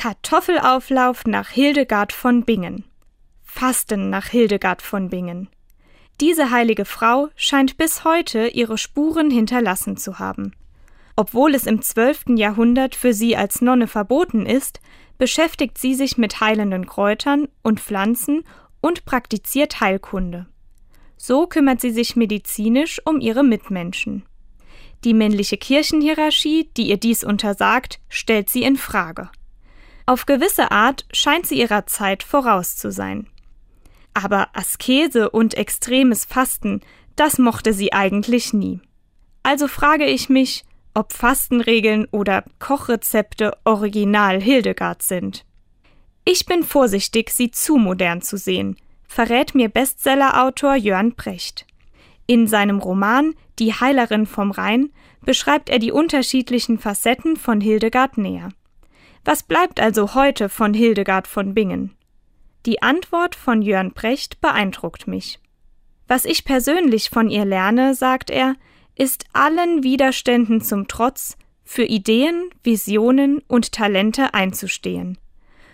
Kartoffelauflauf nach Hildegard von Bingen. Fasten nach Hildegard von Bingen. Diese heilige Frau scheint bis heute ihre Spuren hinterlassen zu haben. Obwohl es im 12. Jahrhundert für sie als Nonne verboten ist, beschäftigt sie sich mit heilenden Kräutern und Pflanzen und praktiziert Heilkunde. So kümmert sie sich medizinisch um ihre Mitmenschen. Die männliche Kirchenhierarchie, die ihr dies untersagt, stellt sie in Frage. Auf gewisse Art scheint sie ihrer Zeit voraus zu sein. Aber Askese und extremes Fasten, das mochte sie eigentlich nie. Also frage ich mich, ob Fastenregeln oder Kochrezepte original Hildegard sind. Ich bin vorsichtig, sie zu modern zu sehen, verrät mir Bestsellerautor Jörn Brecht. In seinem Roman Die Heilerin vom Rhein beschreibt er die unterschiedlichen Facetten von Hildegard näher. Was bleibt also heute von Hildegard von Bingen? Die Antwort von Jörn Brecht beeindruckt mich. Was ich persönlich von ihr lerne, sagt er, ist allen Widerständen zum Trotz für Ideen, Visionen und Talente einzustehen.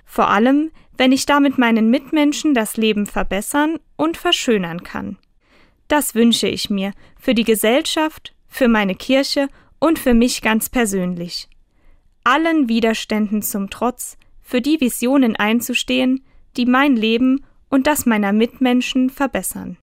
Vor allem, wenn ich damit meinen Mitmenschen das Leben verbessern und verschönern kann. Das wünsche ich mir für die Gesellschaft, für meine Kirche und für mich ganz persönlich. Allen Widerständen zum Trotz für die Visionen einzustehen, die mein Leben und das meiner Mitmenschen verbessern.